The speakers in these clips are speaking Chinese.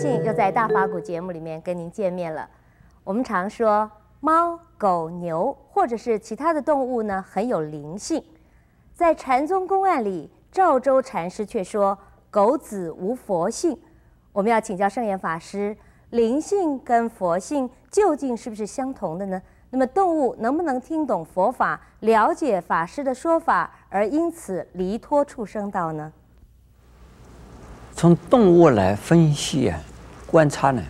很高兴又在大法古节目里面跟您见面了。我们常说猫、狗、牛或者是其他的动物呢，很有灵性。在禅宗公案里，赵州禅师却说狗子无佛性。我们要请教圣严法师，灵性跟佛性究竟是不是相同的呢？那么动物能不能听懂佛法，了解法师的说法，而因此离脱畜生道呢？从动物来分析啊，观察呢，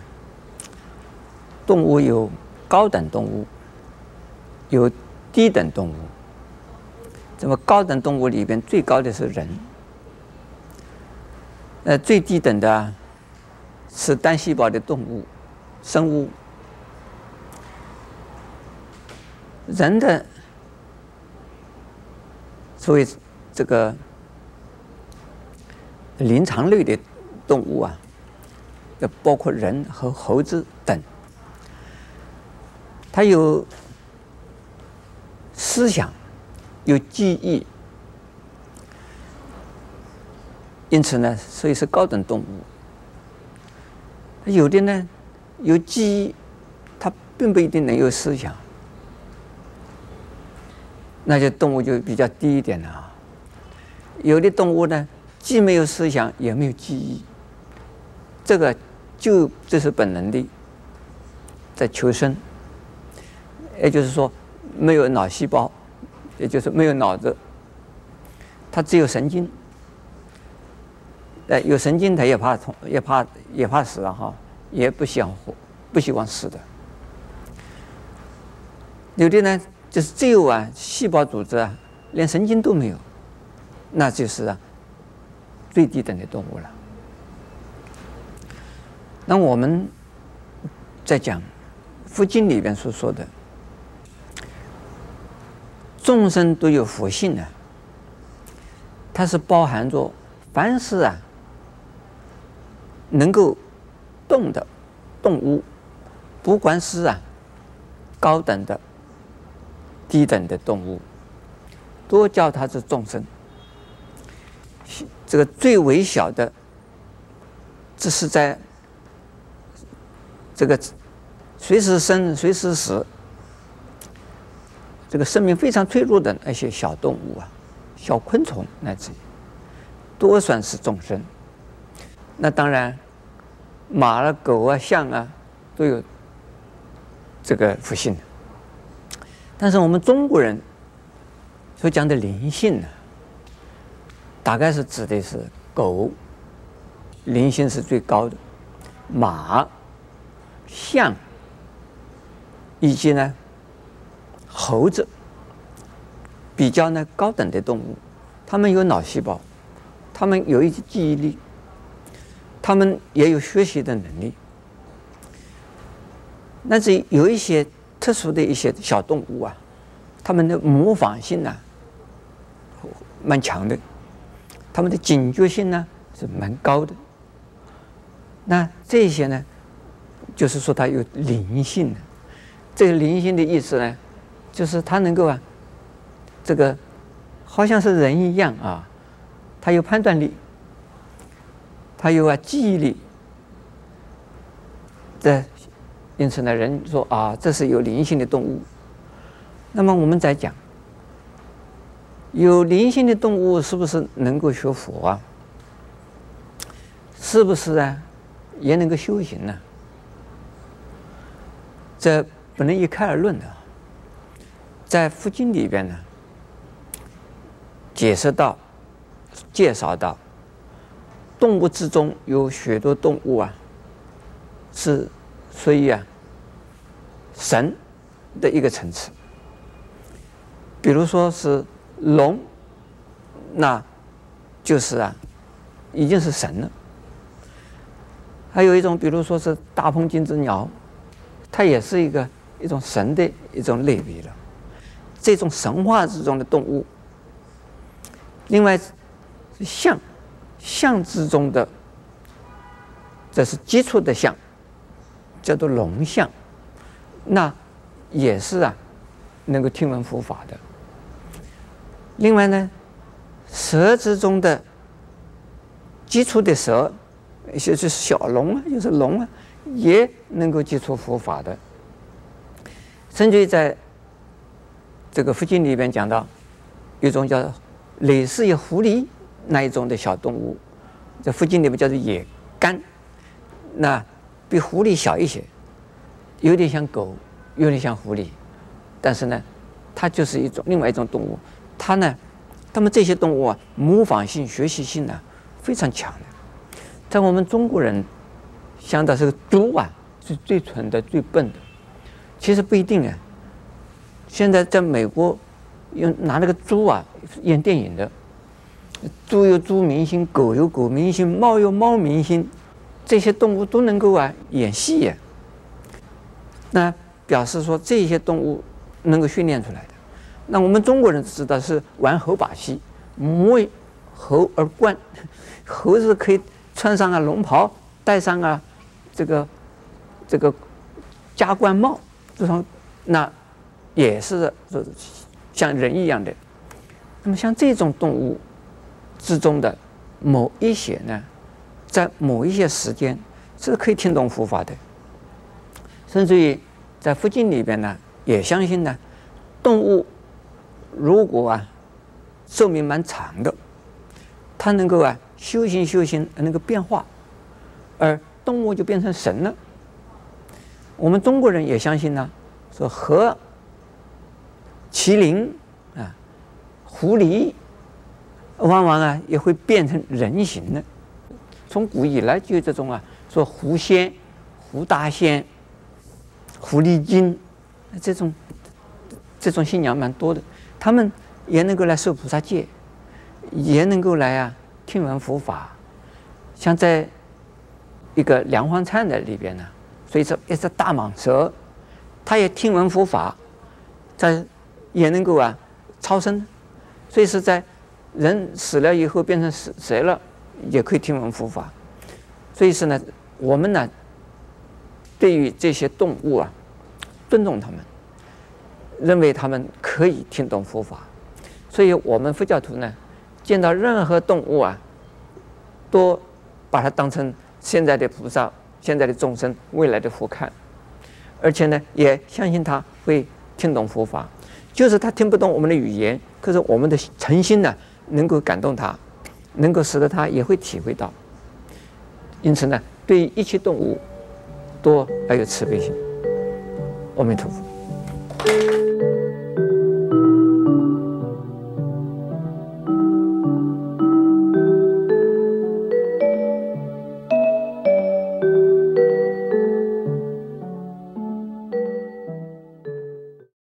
动物有高等动物，有低等动物。这么高等动物里边最高的是人，呃，最低等的是单细胞的动物、生物。人的所谓这个灵长类的动物啊，要包括人和猴子等，它有思想，有记忆，因此呢，所以是高等动物。有的呢有记忆，它并不一定能有思想。那些动物就比较低一点了啊。有的动物呢，既没有思想，也没有记忆，这个就这是本能的，在求生。也就是说，没有脑细胞，也就是没有脑子，它只有神经。哎，有神经，它也怕痛，也怕也怕死啊哈，也不想活，不希望死的。有的呢。就是只有啊，细胞组织啊，连神经都没有，那就是啊，最低等的动物了。那我们在讲《佛经》里边所说的，众生都有佛性呢，它是包含着凡是啊，能够动的动物，不管是啊，高等的。低等的动物，都叫它是众生。这个最微小的，这是在这个随时生、随时死，这个生命非常脆弱的那些小动物啊，小昆虫乃至都算是众生。那当然，马啊、狗啊、象啊，都有这个福性。但是我们中国人所讲的灵性呢，大概是指的是狗，灵性是最高的，马、象，以及呢猴子，比较呢高等的动物，它们有脑细胞，它们有一些记忆力，它们也有学习的能力，但是有一些。特殊的一些小动物啊，它们的模仿性呢、蛮强的，他们的警觉性呢是蛮高的。那这些呢，就是说它有灵性的。这个灵性的意思呢，就是它能够啊，这个好像是人一样啊，它有判断力，它有啊记忆力。这。因此呢，人说啊，这是有灵性的动物。那么我们再讲，有灵性的动物是不是能够学佛啊？是不是啊？也能够修行呢？这不能一概而论的。在佛经里边呢，解释到、介绍到，动物之中有许多动物啊，是所以啊。神的一个层次，比如说是龙，那就是啊，已经是神了。还有一种，比如说是大鹏金翅鸟，它也是一个一种神的一种类别了。这种神话之中的动物，另外是象，象之中的，这是基础的象，叫做龙象。那也是啊，能够听闻佛法的。另外呢，蛇之中的基础的蛇，一些是小龙啊，就是龙啊，也能够接触佛法的。甚至于在这个佛经里边讲到，一种叫类似于狐狸那一种的小动物，在佛经里面叫做野干，那比狐狸小一些，有点像狗，有点像狐狸，但是呢，它就是一种另外一种动物。它呢，它们这些动物啊，模仿性、学习性呢、非常强的。在我们中国人想到是个猪啊，是最蠢的、最笨的。其实不一定啊。现在在美国，用拿那个猪啊演电影的，猪有猪明星，狗有狗明星，猫有猫明星，这些动物都能够啊演戏呀、那表示说这些动物能够训练出来。那我们中国人知道是玩猴把戏，母为猴而冠，猴子可以。穿上啊龙袍，戴上啊这个这个加冠帽，这种那也是像人一样的。那么像这种动物之中的某一些呢，在某一些时间是可以听懂佛法的，甚至于在佛经里边呢，也相信呢，动物如果啊寿命蛮长的，它能够啊。修行修行那个变化，而动物就变成神了。我们中国人也相信呢，说和麒麟啊、狐狸，往往啊也会变成人形的。从古以来就有这种啊，说狐仙、狐大仙、狐狸精，这种这种信仰蛮多的。他们也能够来受菩萨戒，也能够来啊。听闻佛法，像在一个梁皇璨的里边呢，所以说一只大蟒蛇，它也听闻佛法，在也能够啊超生，所以是在人死了以后变成蛇蛇了，也可以听闻佛法。所以是呢，我们呢对于这些动物啊，尊重他们，认为他们可以听懂佛法，所以我们佛教徒呢。见到任何动物啊，都把它当成现在的菩萨、现在的众生、未来的佛看，而且呢，也相信他会听懂佛法。就是他听不懂我们的语言，可是我们的诚心呢，能够感动他，能够使得他也会体会到。因此呢，对于一切动物，都要有慈悲心。阿弥陀佛。Música